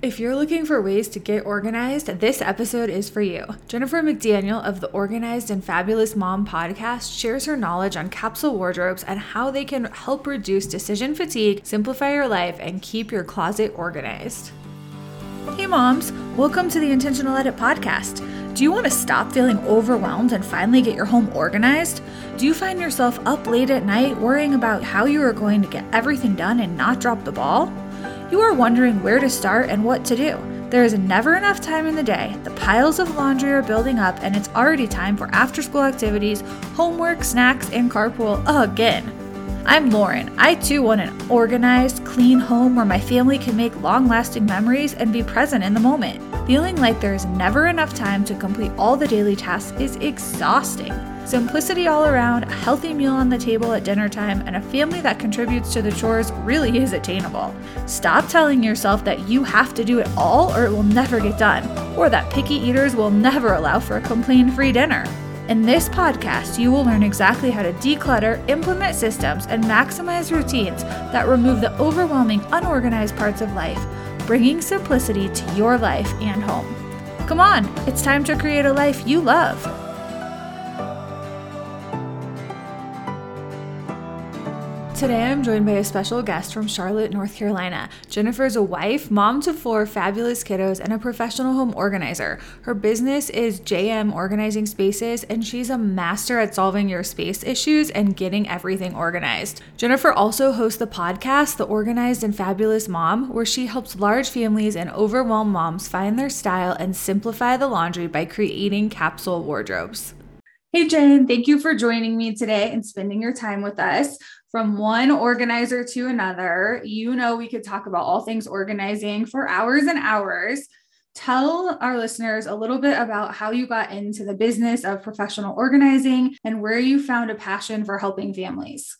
If you're looking for ways to get organized, this episode is for you. Jennifer McDaniel of the Organized and Fabulous Mom podcast shares her knowledge on capsule wardrobes and how they can help reduce decision fatigue, simplify your life, and keep your closet organized. Hey, moms, welcome to the Intentional Edit podcast. Do you want to stop feeling overwhelmed and finally get your home organized? Do you find yourself up late at night worrying about how you are going to get everything done and not drop the ball? You are wondering where to start and what to do. There is never enough time in the day. The piles of laundry are building up, and it's already time for after school activities, homework, snacks, and carpool again. I'm Lauren. I too want an organized, clean home where my family can make long lasting memories and be present in the moment. Feeling like there is never enough time to complete all the daily tasks is exhausting. Simplicity all around, a healthy meal on the table at dinner time, and a family that contributes to the chores really is attainable. Stop telling yourself that you have to do it all or it will never get done, or that picky eaters will never allow for a complaint free dinner. In this podcast, you will learn exactly how to declutter, implement systems, and maximize routines that remove the overwhelming, unorganized parts of life, bringing simplicity to your life and home. Come on, it's time to create a life you love. Today, I'm joined by a special guest from Charlotte, North Carolina. Jennifer is a wife, mom to four fabulous kiddos, and a professional home organizer. Her business is JM Organizing Spaces, and she's a master at solving your space issues and getting everything organized. Jennifer also hosts the podcast, The Organized and Fabulous Mom, where she helps large families and overwhelmed moms find their style and simplify the laundry by creating capsule wardrobes. Hey, Jen, thank you for joining me today and spending your time with us from one organizer to another. You know, we could talk about all things organizing for hours and hours. Tell our listeners a little bit about how you got into the business of professional organizing and where you found a passion for helping families.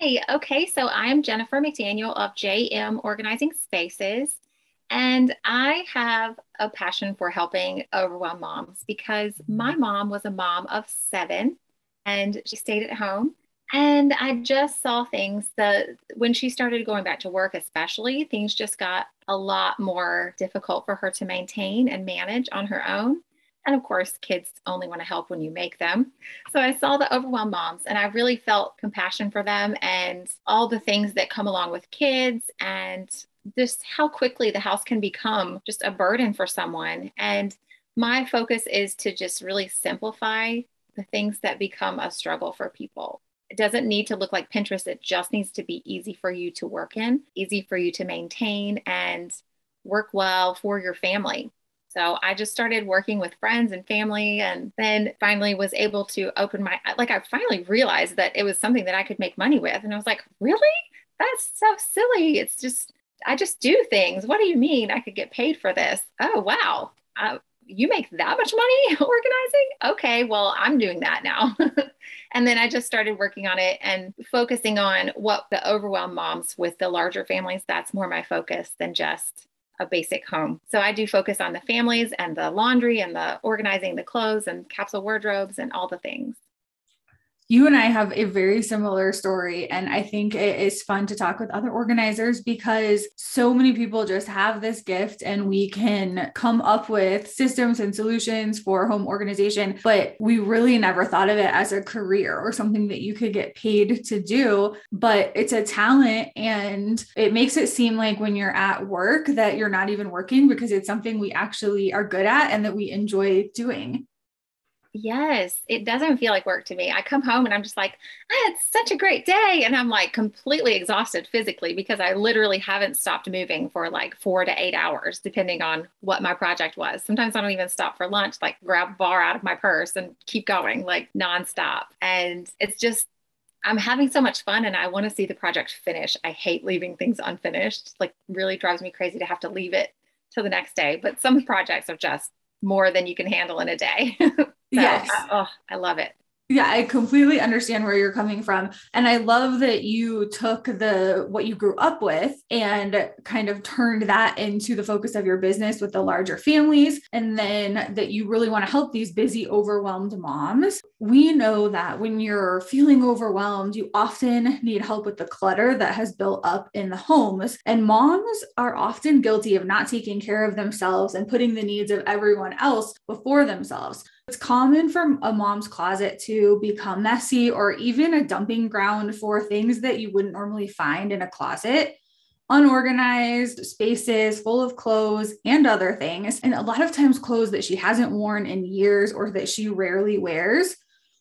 Hi, okay, so I'm Jennifer McDaniel of JM Organizing Spaces. And I have a passion for helping overwhelmed moms because my mom was a mom of seven and she stayed at home and I just saw things that when she started going back to work, especially, things just got a lot more difficult for her to maintain and manage on her own. And of course, kids only want to help when you make them. So I saw the overwhelmed moms and I really felt compassion for them and all the things that come along with kids and just how quickly the house can become just a burden for someone. And my focus is to just really simplify the things that become a struggle for people. It doesn't need to look like Pinterest. It just needs to be easy for you to work in, easy for you to maintain, and work well for your family. So I just started working with friends and family and then finally was able to open my like I finally realized that it was something that I could make money with and I was like, "Really? That's so silly. It's just I just do things. What do you mean I could get paid for this?" Oh, wow. Uh, you make that much money organizing? Okay, well, I'm doing that now. and then I just started working on it and focusing on what the overwhelmed moms with the larger families, that's more my focus than just a basic home. So I do focus on the families and the laundry and the organizing the clothes and capsule wardrobes and all the things you and I have a very similar story. And I think it is fun to talk with other organizers because so many people just have this gift and we can come up with systems and solutions for home organization. But we really never thought of it as a career or something that you could get paid to do. But it's a talent and it makes it seem like when you're at work that you're not even working because it's something we actually are good at and that we enjoy doing. Yes, it doesn't feel like work to me. I come home and I'm just like, I had such a great day. And I'm like completely exhausted physically because I literally haven't stopped moving for like four to eight hours, depending on what my project was. Sometimes I don't even stop for lunch, like grab a bar out of my purse and keep going like nonstop. And it's just, I'm having so much fun and I want to see the project finish. I hate leaving things unfinished. Like really drives me crazy to have to leave it till the next day. But some projects are just more than you can handle in a day. So, yes. I, oh, I love it. Yeah, I completely understand where you're coming from. And I love that you took the what you grew up with and kind of turned that into the focus of your business with the larger families. And then that you really want to help these busy, overwhelmed moms. We know that when you're feeling overwhelmed, you often need help with the clutter that has built up in the homes. And moms are often guilty of not taking care of themselves and putting the needs of everyone else before themselves. It's common for a mom's closet to become messy or even a dumping ground for things that you wouldn't normally find in a closet. Unorganized spaces full of clothes and other things, and a lot of times clothes that she hasn't worn in years or that she rarely wears.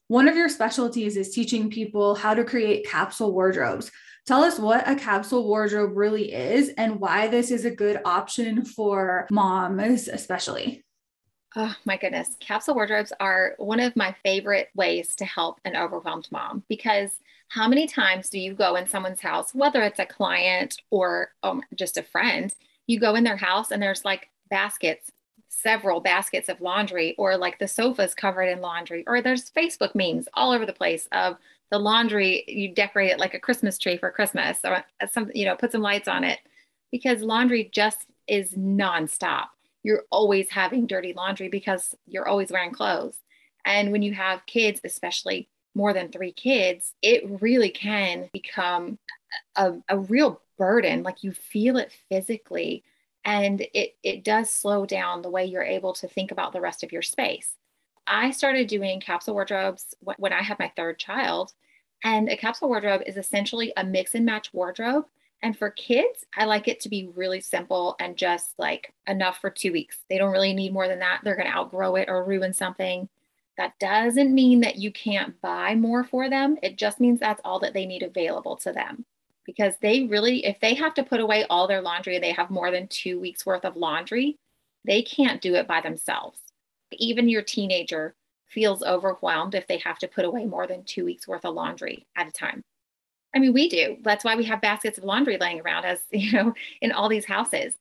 One of your specialties is teaching people how to create capsule wardrobes. Tell us what a capsule wardrobe really is and why this is a good option for moms, especially. Oh my goodness. Capsule wardrobes are one of my favorite ways to help an overwhelmed mom because how many times do you go in someone's house, whether it's a client or um, just a friend, you go in their house and there's like baskets, several baskets of laundry, or like the sofas covered in laundry, or there's Facebook memes all over the place of the laundry, you decorate it like a Christmas tree for Christmas or some, you know, put some lights on it because laundry just is nonstop you're always having dirty laundry because you're always wearing clothes. And when you have kids, especially more than three kids, it really can become a, a real burden. Like you feel it physically. And it, it does slow down the way you're able to think about the rest of your space. I started doing capsule wardrobes when I had my third child. And a capsule wardrobe is essentially a mix and match wardrobe and for kids, I like it to be really simple and just like enough for two weeks. They don't really need more than that. They're going to outgrow it or ruin something. That doesn't mean that you can't buy more for them. It just means that's all that they need available to them. Because they really, if they have to put away all their laundry and they have more than two weeks worth of laundry, they can't do it by themselves. Even your teenager feels overwhelmed if they have to put away more than two weeks worth of laundry at a time. I mean, we do. That's why we have baskets of laundry laying around as, you know, in all these houses.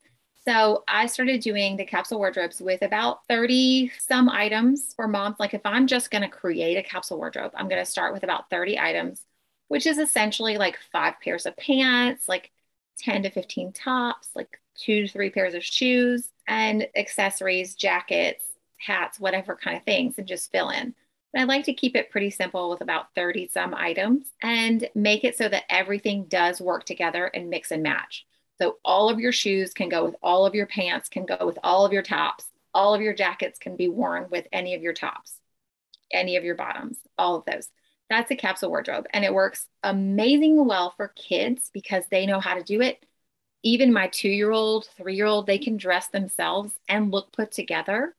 So I started doing the capsule wardrobes with about 30 some items for moms. Like if I'm just going to create a capsule wardrobe, I'm going to start with about 30 items, which is essentially like five pairs of pants, like 10 to 15 tops, like two to three pairs of shoes, and accessories, jackets, hats, whatever kind of things, and just fill in. I like to keep it pretty simple with about 30 some items and make it so that everything does work together and mix and match. So all of your shoes can go with all of your pants, can go with all of your tops. All of your jackets can be worn with any of your tops, any of your bottoms, all of those. That's a capsule wardrobe. And it works amazingly well for kids because they know how to do it. Even my two year old, three year old, they can dress themselves and look put together,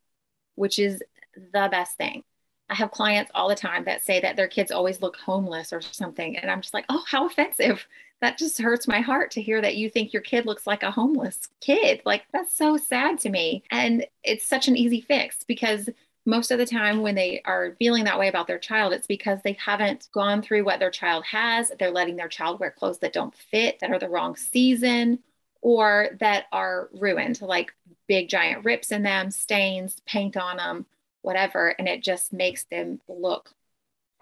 which is the best thing. I have clients all the time that say that their kids always look homeless or something. And I'm just like, oh, how offensive. That just hurts my heart to hear that you think your kid looks like a homeless kid. Like, that's so sad to me. And it's such an easy fix because most of the time when they are feeling that way about their child, it's because they haven't gone through what their child has. They're letting their child wear clothes that don't fit, that are the wrong season, or that are ruined, like big giant rips in them, stains, paint on them whatever. And it just makes them look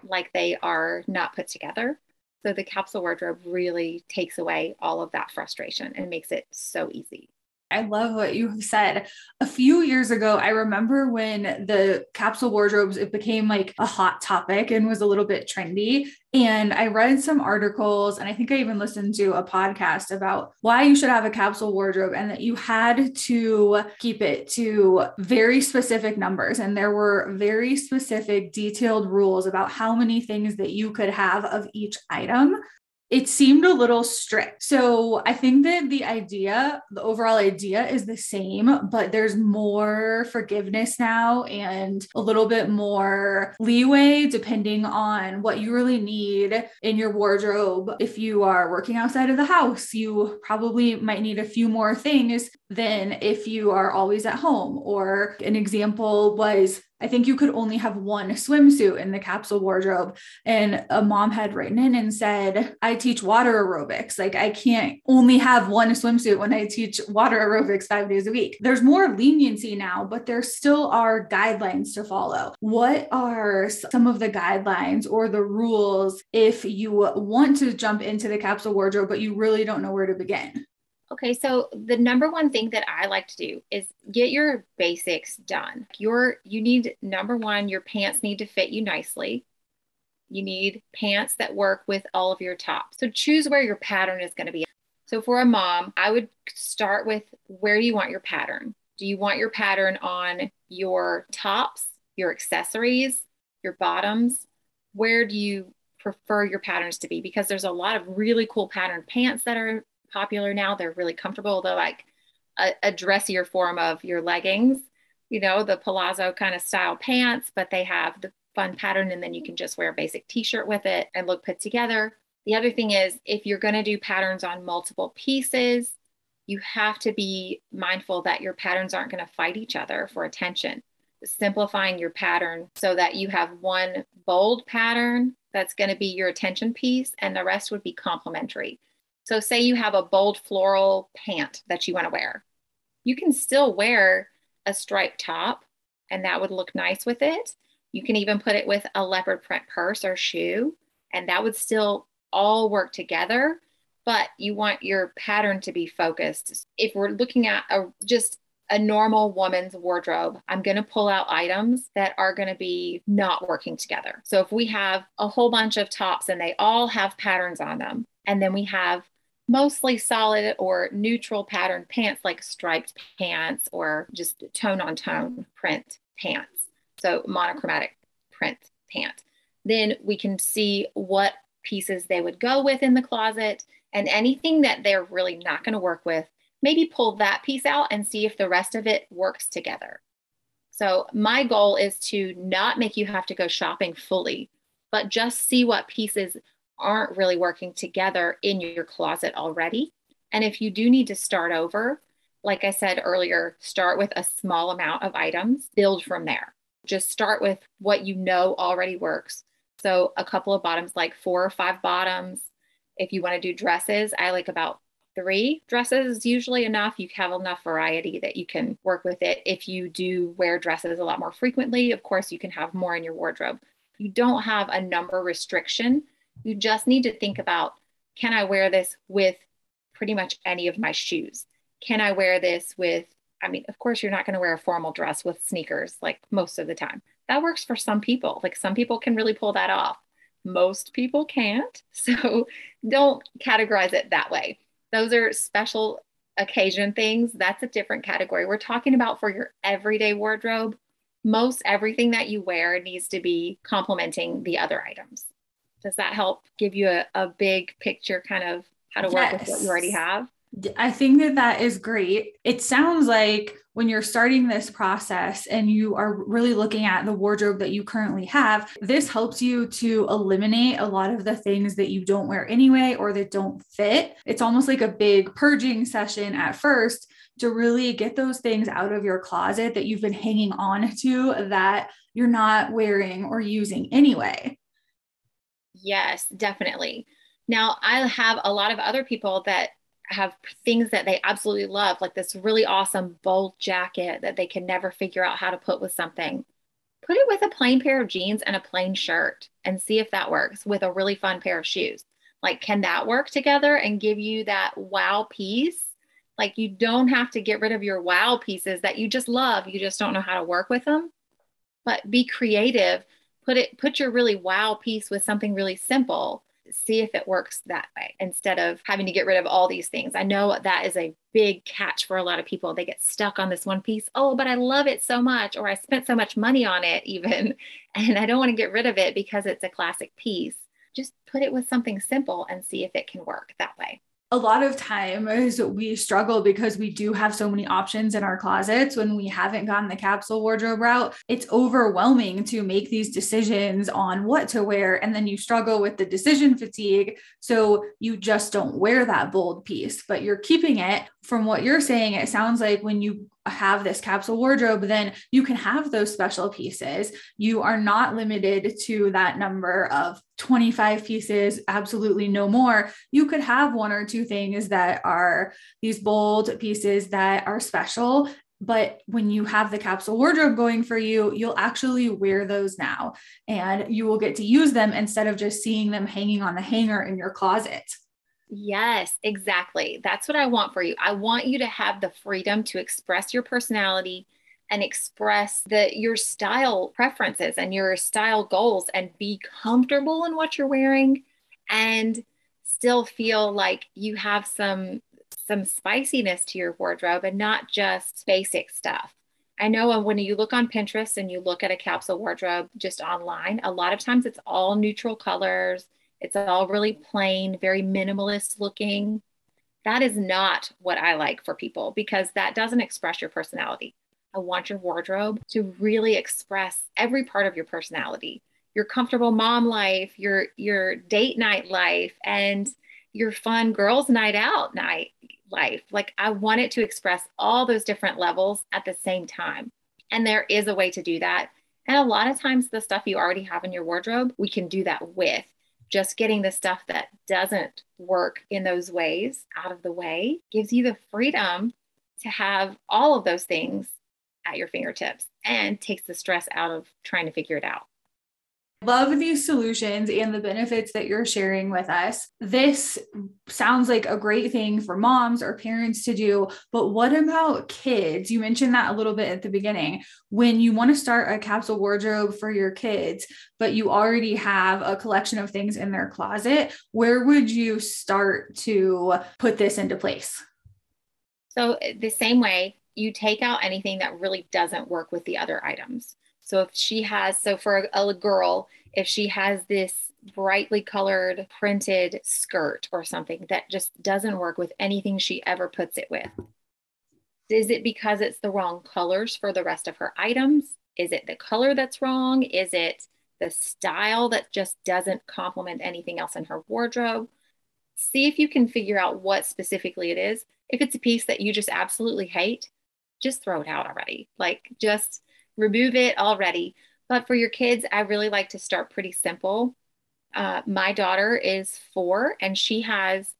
like they are not put together. So the capsule wardrobe really takes away all of that frustration and makes it so easy. I love what you have said. A few years ago, I remember when the capsule wardrobes it became like a hot topic and was a little bit trendy. And I read some articles and I think I even listened to a podcast about why you should have a capsule wardrobe and that you had to keep it to very specific numbers. And there were very specific, detailed rules about how many things that you could have of each item it seemed a little strict. So I think that the idea, the overall idea is the same, but there's more forgiveness now and a little bit more leeway depending on what you really need in your wardrobe. If you are working outside of the house, you probably might need a few more things than if you are always at home. Or an example was I think you could only have one swimsuit in the capsule wardrobe. And a mom had written in and said, I teach water aerobics. Like, I can't only have one swimsuit when I teach water aerobics five days a week. There's more leniency now, but there still are guidelines to follow. What are some of the guidelines or the rules if you want to jump into the capsule wardrobe, but you really don't know where to begin? Okay, so the number one thing that I like to do is get your basics done. Your you need number one, your pants need to fit you nicely. You need pants that work with all of your tops. So choose where your pattern is going to be. So for a mom, I would start with where do you want your pattern? Do you want your pattern on your tops, your accessories, your bottoms? Where do you prefer your patterns to be? Because there's a lot of really cool pattern pants that are popular now. They're really comfortable. They're like a, a dressier form of your leggings, you know, the palazzo kind of style pants, but they have the fun pattern and then you can just wear a basic t-shirt with it and look put together. The other thing is if you're going to do patterns on multiple pieces, you have to be mindful that your patterns aren't going to fight each other for attention. Simplifying your pattern so that you have one bold pattern that's going to be your attention piece and the rest would be complementary. So, say you have a bold floral pant that you want to wear, you can still wear a striped top, and that would look nice with it. You can even put it with a leopard print purse or shoe, and that would still all work together. But you want your pattern to be focused. If we're looking at a just a normal woman's wardrobe, I'm going to pull out items that are going to be not working together. So if we have a whole bunch of tops and they all have patterns on them, and then we have mostly solid or neutral pattern pants like striped pants or just tone on tone print pants. So monochromatic print pant. Then we can see what pieces they would go with in the closet and anything that they're really not going to work with, maybe pull that piece out and see if the rest of it works together. So my goal is to not make you have to go shopping fully, but just see what pieces aren't really working together in your closet already. And if you do need to start over, like I said earlier, start with a small amount of items, build from there. Just start with what you know already works. So, a couple of bottoms, like four or five bottoms. If you want to do dresses, I like about three dresses is usually enough. You have enough variety that you can work with it. If you do wear dresses a lot more frequently, of course, you can have more in your wardrobe. You don't have a number restriction you just need to think about can I wear this with pretty much any of my shoes? Can I wear this with, I mean, of course, you're not going to wear a formal dress with sneakers like most of the time. That works for some people. Like some people can really pull that off. Most people can't. So don't categorize it that way. Those are special occasion things. That's a different category. We're talking about for your everyday wardrobe. Most everything that you wear needs to be complementing the other items. Does that help give you a, a big picture kind of how to work yes. with what you already have? I think that that is great. It sounds like when you're starting this process and you are really looking at the wardrobe that you currently have, this helps you to eliminate a lot of the things that you don't wear anyway or that don't fit. It's almost like a big purging session at first to really get those things out of your closet that you've been hanging on to that you're not wearing or using anyway. Yes, definitely. Now, I have a lot of other people that have things that they absolutely love, like this really awesome bold jacket that they can never figure out how to put with something. Put it with a plain pair of jeans and a plain shirt and see if that works with a really fun pair of shoes. Like, can that work together and give you that wow piece? Like, you don't have to get rid of your wow pieces that you just love, you just don't know how to work with them. But be creative put it put your really wow piece with something really simple see if it works that way instead of having to get rid of all these things. I know that is a big catch for a lot of people. They get stuck on this one piece. Oh, but I love it so much, or I spent so much money on it, even, and I don't want to get rid of it because it's a classic piece. Just put it with something simple and see if it can work that way a lot of times we struggle because we do have so many options in our closets when we haven't gone the capsule wardrobe route. It's overwhelming to make these decisions on what to wear. And then you struggle with the decision fatigue. So you just don't wear that bold piece, but you're keeping it from what you're saying, it sounds like when you have this capsule wardrobe, then you can have those special pieces. You are not limited to that number of 25 pieces, absolutely no more. You could have one or two things that are these bold pieces that are special. But when you have the capsule wardrobe going for you, you'll actually wear those now and you will get to use them instead of just seeing them hanging on the hanger in your closet. Yes, exactly. That's what I want for you. I want you to have the freedom to express your personality and express the your style preferences and your style goals and be comfortable in what you're wearing and still feel like you have some some spiciness to your wardrobe and not just basic stuff. I know when you look on Pinterest and you look at a capsule wardrobe just online, a lot of times it's all neutral colors it's all really plain, very minimalist looking. That is not what I like for people because that doesn't express your personality. I want your wardrobe to really express every part of your personality, your comfortable mom life, your your date night life and your fun girls night out night life. Like I want it to express all those different levels at the same time. And there is a way to do that. And a lot of times the stuff you already have in your wardrobe, we can do that with just getting the stuff that doesn't work in those ways out of the way gives you the freedom to have all of those things at your fingertips and takes the stress out of trying to figure it out. Love these solutions and the benefits that you're sharing with us. This sounds like a great thing for moms or parents to do, but what about kids? You mentioned that a little bit at the beginning. When you want to start a capsule wardrobe for your kids, but you already have a collection of things in their closet, where would you start to put this into place? So, eh, the same way, you take out anything that really doesn't work with the other items. So if she has, so for a, a girl, if she has this brightly colored printed skirt or something that just doesn't work with anything she ever puts it with. Is it because it's the wrong colors for the rest of her items? Is it the color that's wrong? Is it the style that just doesn't complement anything else in her wardrobe? See if you can figure out what specifically it is. If it's a piece that you just absolutely hate, just throw it out already. Like, just remove it already. But for your kids, I really like to start pretty simple. Uh, my daughter is four and she has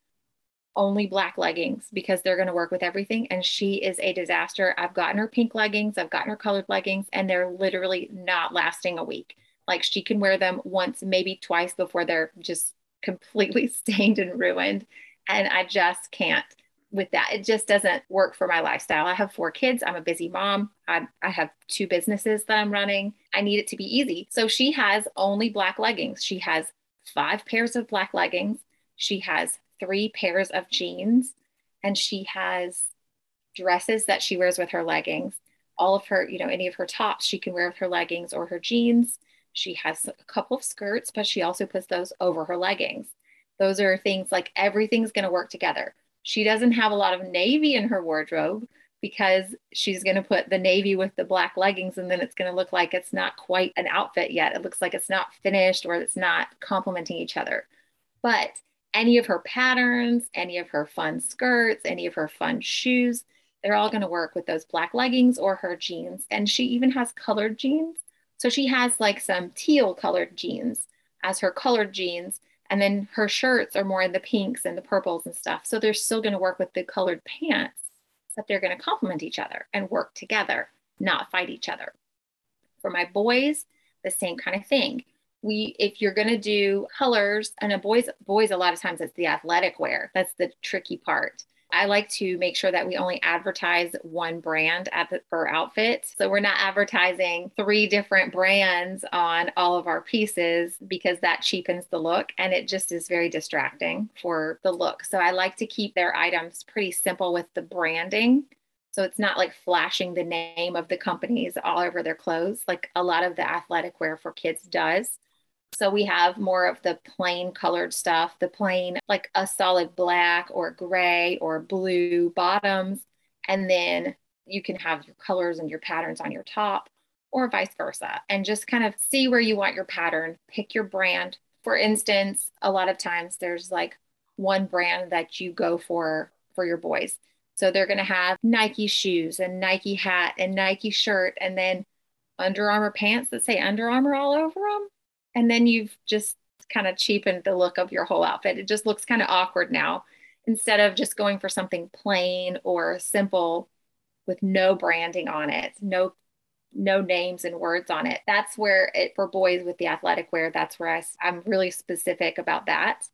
only black leggings because they're going to work with everything. And she is a disaster. I've gotten her pink leggings, I've gotten her colored leggings, and they're literally not lasting a week. Like she can wear them once, maybe twice before they're just completely stained and ruined. And I just can't with that. It just doesn't work for my lifestyle. I have four kids. I'm a busy mom. I, I have two businesses that I'm running. I need it to be easy. So she has only black leggings. She has five pairs of black leggings. She has three pairs of jeans. And she has dresses that she wears with her leggings. All of her, you know, any of her tops she can wear with her leggings or her jeans. She has a couple of skirts, but she also puts those over her leggings. Those are things like everything's going to work together she doesn't have a lot of navy in her wardrobe because she's going to put the navy with the black leggings and then it's going to look like it's not quite an outfit yet. It looks like it's not finished or it's not complementing each other. But any of her patterns, any of her fun skirts, any of her fun shoes, they're all going to work with those black leggings or her jeans. And she even has colored jeans. So she has like some teal colored jeans as her colored jeans. And then her shirts are more in the pinks and the purples and stuff. So they're still going to work with the colored pants, but they're going to complement each other and work together, not fight each other. For my boys, the same kind of thing. We, if you're going to do colors, and a boys, boys, a lot of times it's the athletic wear. That's the tricky part. I like to make sure that we only advertise one brand at the, per outfit. So we're not advertising three different brands on all of our pieces because that cheapens the look and it just is very distracting for the look. So I like to keep their items pretty simple with the branding. So it's not like flashing the name of the companies all over their clothes like a lot of the athletic wear for kids does. So we have more of the plain colored stuff, the plain, like a solid black or gray or blue bottoms. And then you can have your colors and your patterns on your top or vice versa. And just kind of see where you want your pattern, pick your brand. For instance, a lot of times there's like one brand that you go for for your boys. So they're going to have Nike shoes and Nike hat and Nike shirt and then Under Armour pants that say Under Armour all over them. And then you've just kind of cheapened the look of your whole outfit. It just looks kind of awkward now instead of just going for something plain or simple with no branding on it, no no names and words on it. That's where it for boys with the athletic wear, that's where I, I'm really specific about that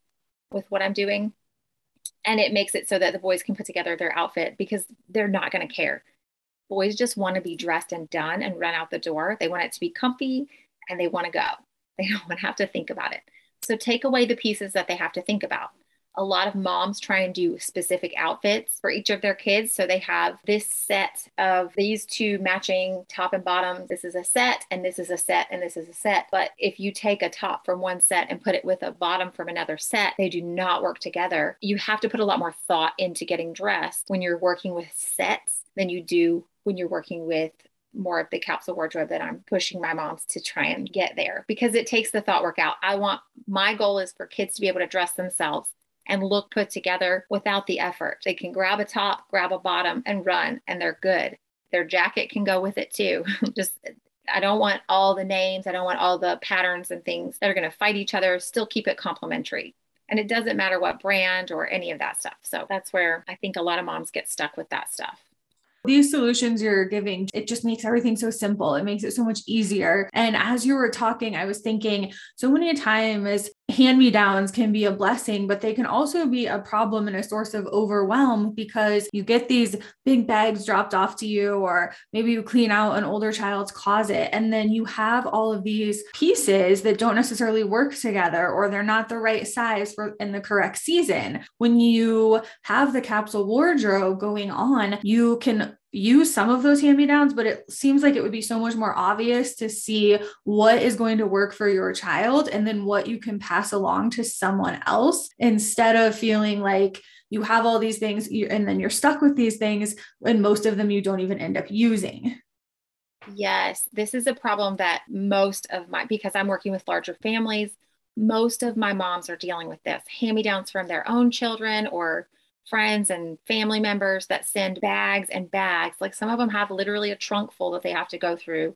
with what I'm doing. And it makes it so that the boys can put together their outfit because they're not going to care. Boys just want to be dressed and done and run out the door. They want it to be comfy and they want to go. They don't want to have to think about it. So take away the pieces that they have to think about a lot of moms try and do specific outfits for each of their kids. So they have this set of these two matching top and bottom. This is a set, and this is a set, and this is a set. But if you take a top from one set and put it with a bottom from another set, they do not work together. You have to put a lot more thought into getting dressed when you're working with sets than you do when you're working with more of the capsule wardrobe that I'm pushing my moms to try and get there because it takes the thought work out. I want my goal is for kids to be able to dress themselves and look put together without the effort. They can grab a top, grab a bottom, and run, and they're good. Their jacket can go with it too. Just I don't want all the names, I don't want all the patterns and things that are going to fight each other. Still keep it complementary. And it doesn't matter what brand or any of that stuff. So that's where I think a lot of moms get stuck with that stuff these solutions you're giving, it just makes everything so simple. It makes it so much easier. And as you were talking, I was thinking so many times hand me downs can be a blessing, but they can also be a problem and a source of overwhelm because you get these big bags dropped off to you, or maybe you clean out an older child's closet, and then you have all of these pieces that don't necessarily work together, or they're not the right size for in the correct season. When you have the capsule wardrobe going on, you can use some of those hand me downs, but it seems like it would be so much more obvious to see what is going to work for your child and then what you can pass along to someone else instead of feeling like you have all these things and then you're stuck with these things and most of them you don't even end up using. Yes, this is a problem that most of my, because I'm working with larger families, most of my moms are dealing with this hand me downs from their own children or friends and family members that send bags and bags. Like some of them have literally a trunk full that they have to go through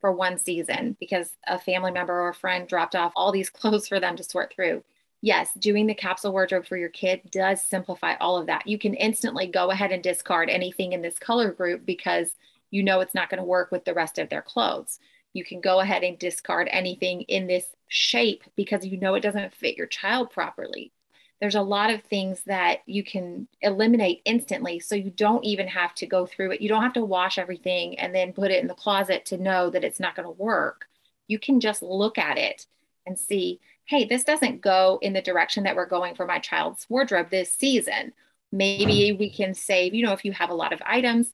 for one season because a family member or a friend dropped off all these clothes for them to sort through. Yes, doing the capsule wardrobe for your kid does simplify all of that. You can instantly go ahead and discard anything in this color group because you know it's not going to work with the rest of their clothes. You can go ahead and discard anything in this shape because you know it doesn't fit your child properly there's a lot of things that you can eliminate instantly. So you don't even have to go through it. You don't have to wash everything and then put it in the closet to know that it's not going to work. You can just look at it and see hey this doesn't go in the direction that we're going for my child's wardrobe this season. Maybe mm-hmm. we can save you know if you have a lot of items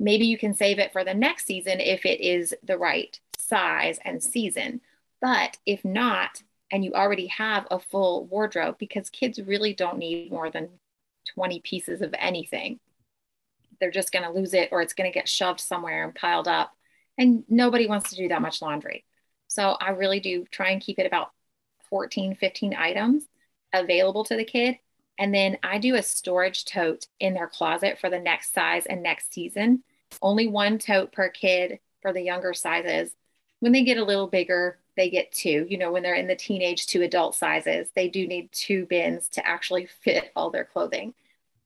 maybe you can save it for the next season if it is the right size and season. But if not and you already have a full wardrobe because kids really don't need more than 20 pieces of anything. They're just going to lose it or it's going to get shoved somewhere and piled up. And nobody wants to do that much laundry. So I really do try and keep it about 14, 15 items available to the kid. And then I do a storage tote in their closet for the next size and next season. Only one tote per kid for the younger sizes. When they get a little bigger, they get two. You know, when they're in the teenage to adult sizes, they do need two bins to actually fit all their clothing.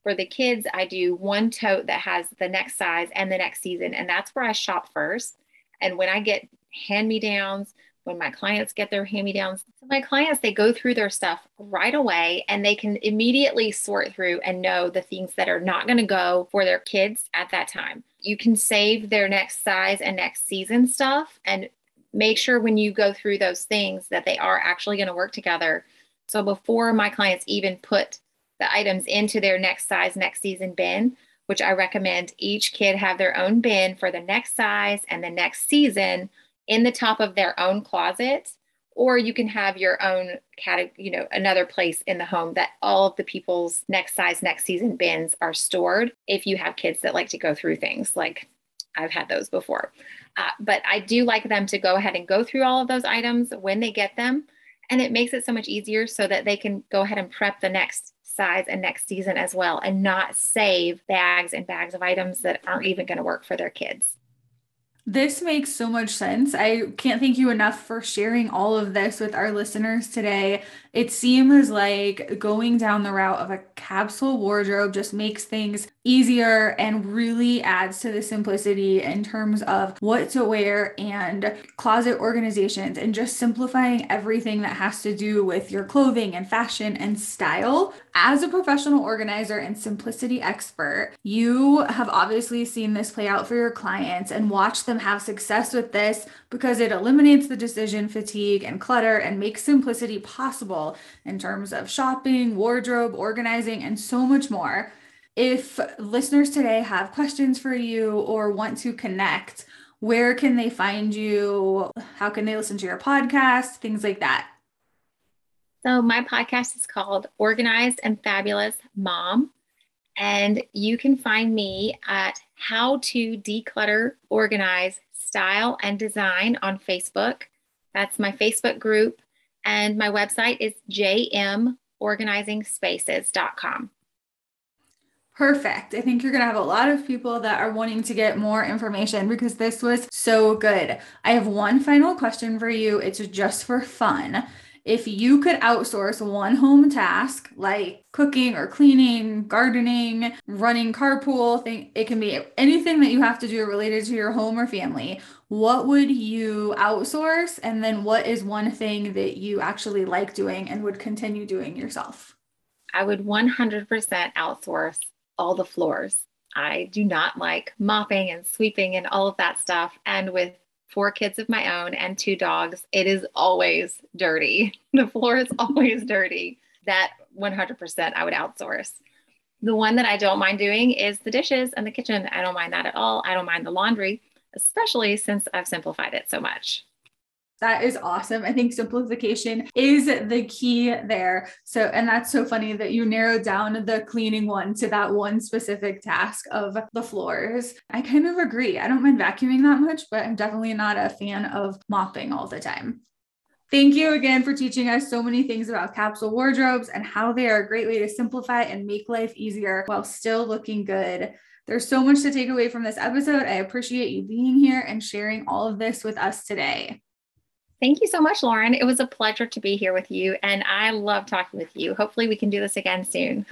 For the kids, I do one tote that has the next size and the next season. And that's where I shop first. And when I get hand me downs, when my clients get their hand me downs, my clients, they go through their stuff right away and they can immediately sort through and know the things that are not going to go for their kids at that time. You can save their next size and next season stuff and make sure when you go through those things that they are actually going to work together. So before my clients even put the items into their next size, next season bin, which I recommend each kid have their own bin for the next size and the next season in the top of their own closet or you can have your own category, you know, another place in the home that all of the people's next size, next season bins are stored. If you have kids that like to go through things, like I've had those before. Uh, but I do like them to go ahead and go through all of those items when they get them And it makes it so much easier so that they can go ahead and prep the next size and next season as well and not save bags and bags of items that aren't even going to work for their kids. This makes so much sense. I can't thank you enough for sharing all of this with our listeners today. It seems like going down the route of a capsule wardrobe just makes things easier and really adds to the simplicity in terms of what to wear and closet organizations and just simplifying everything that has to do with your clothing and fashion and style. As a professional organizer and simplicity expert, you have obviously seen this play out for your clients and watched them have success with this because it eliminates the decision fatigue and clutter and makes simplicity possible in terms of shopping, wardrobe, organizing, and so much more. If listeners today have questions for you or want to connect, where can they find you? How can they listen to your podcast? Things like that. So, my podcast is called Organized and Fabulous Mom. And you can find me at How to Declutter, Organize, Style, and Design on Facebook. That's my Facebook group. And my website is jmorganizingspaces.com. Perfect. I think you're going to have a lot of people that are wanting to get more information because this was so good. I have one final question for you. It's just for fun. If you could outsource one home task like cooking or cleaning, gardening, running carpool, thing, it can be anything that you have to do related to your home or family. What would you outsource? And then what is one thing that you actually like doing and would continue doing yourself? I would 100% outsource all the floors. I do not like mopping and sweeping and all of that stuff. And with four kids of my own and two dogs, it is always dirty. The floor is always dirty. That 100% I would outsource. The one that I don't mind doing is the dishes and the kitchen. I don't mind that at all. I don't mind the laundry, especially since I've simplified it so much. That is awesome. I think simplification is the key there. So, and that's so funny that you narrowed down the cleaning one to that one specific task of the floors. I kind of agree. I don't mind vacuuming that much, but I'm definitely not a fan of mopping all the time. Thank you again for teaching us so many things about capsule wardrobes and how they are a great way to simplify and make life easier while still looking good. There's so much to take away from this episode. I appreciate you being here and sharing all of this with us today. Thank you so much, Lauren. It was a pleasure to be here with you, and I love talking with you. Hopefully, we can do this again soon.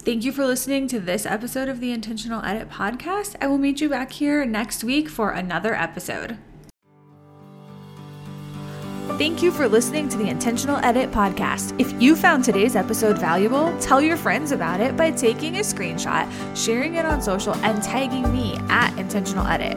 Thank you for listening to this episode of the Intentional Edit podcast. I will meet you back here next week for another episode. Thank you for listening to the Intentional Edit podcast. If you found today's episode valuable, tell your friends about it by taking a screenshot, sharing it on social, and tagging me at Intentional Edit.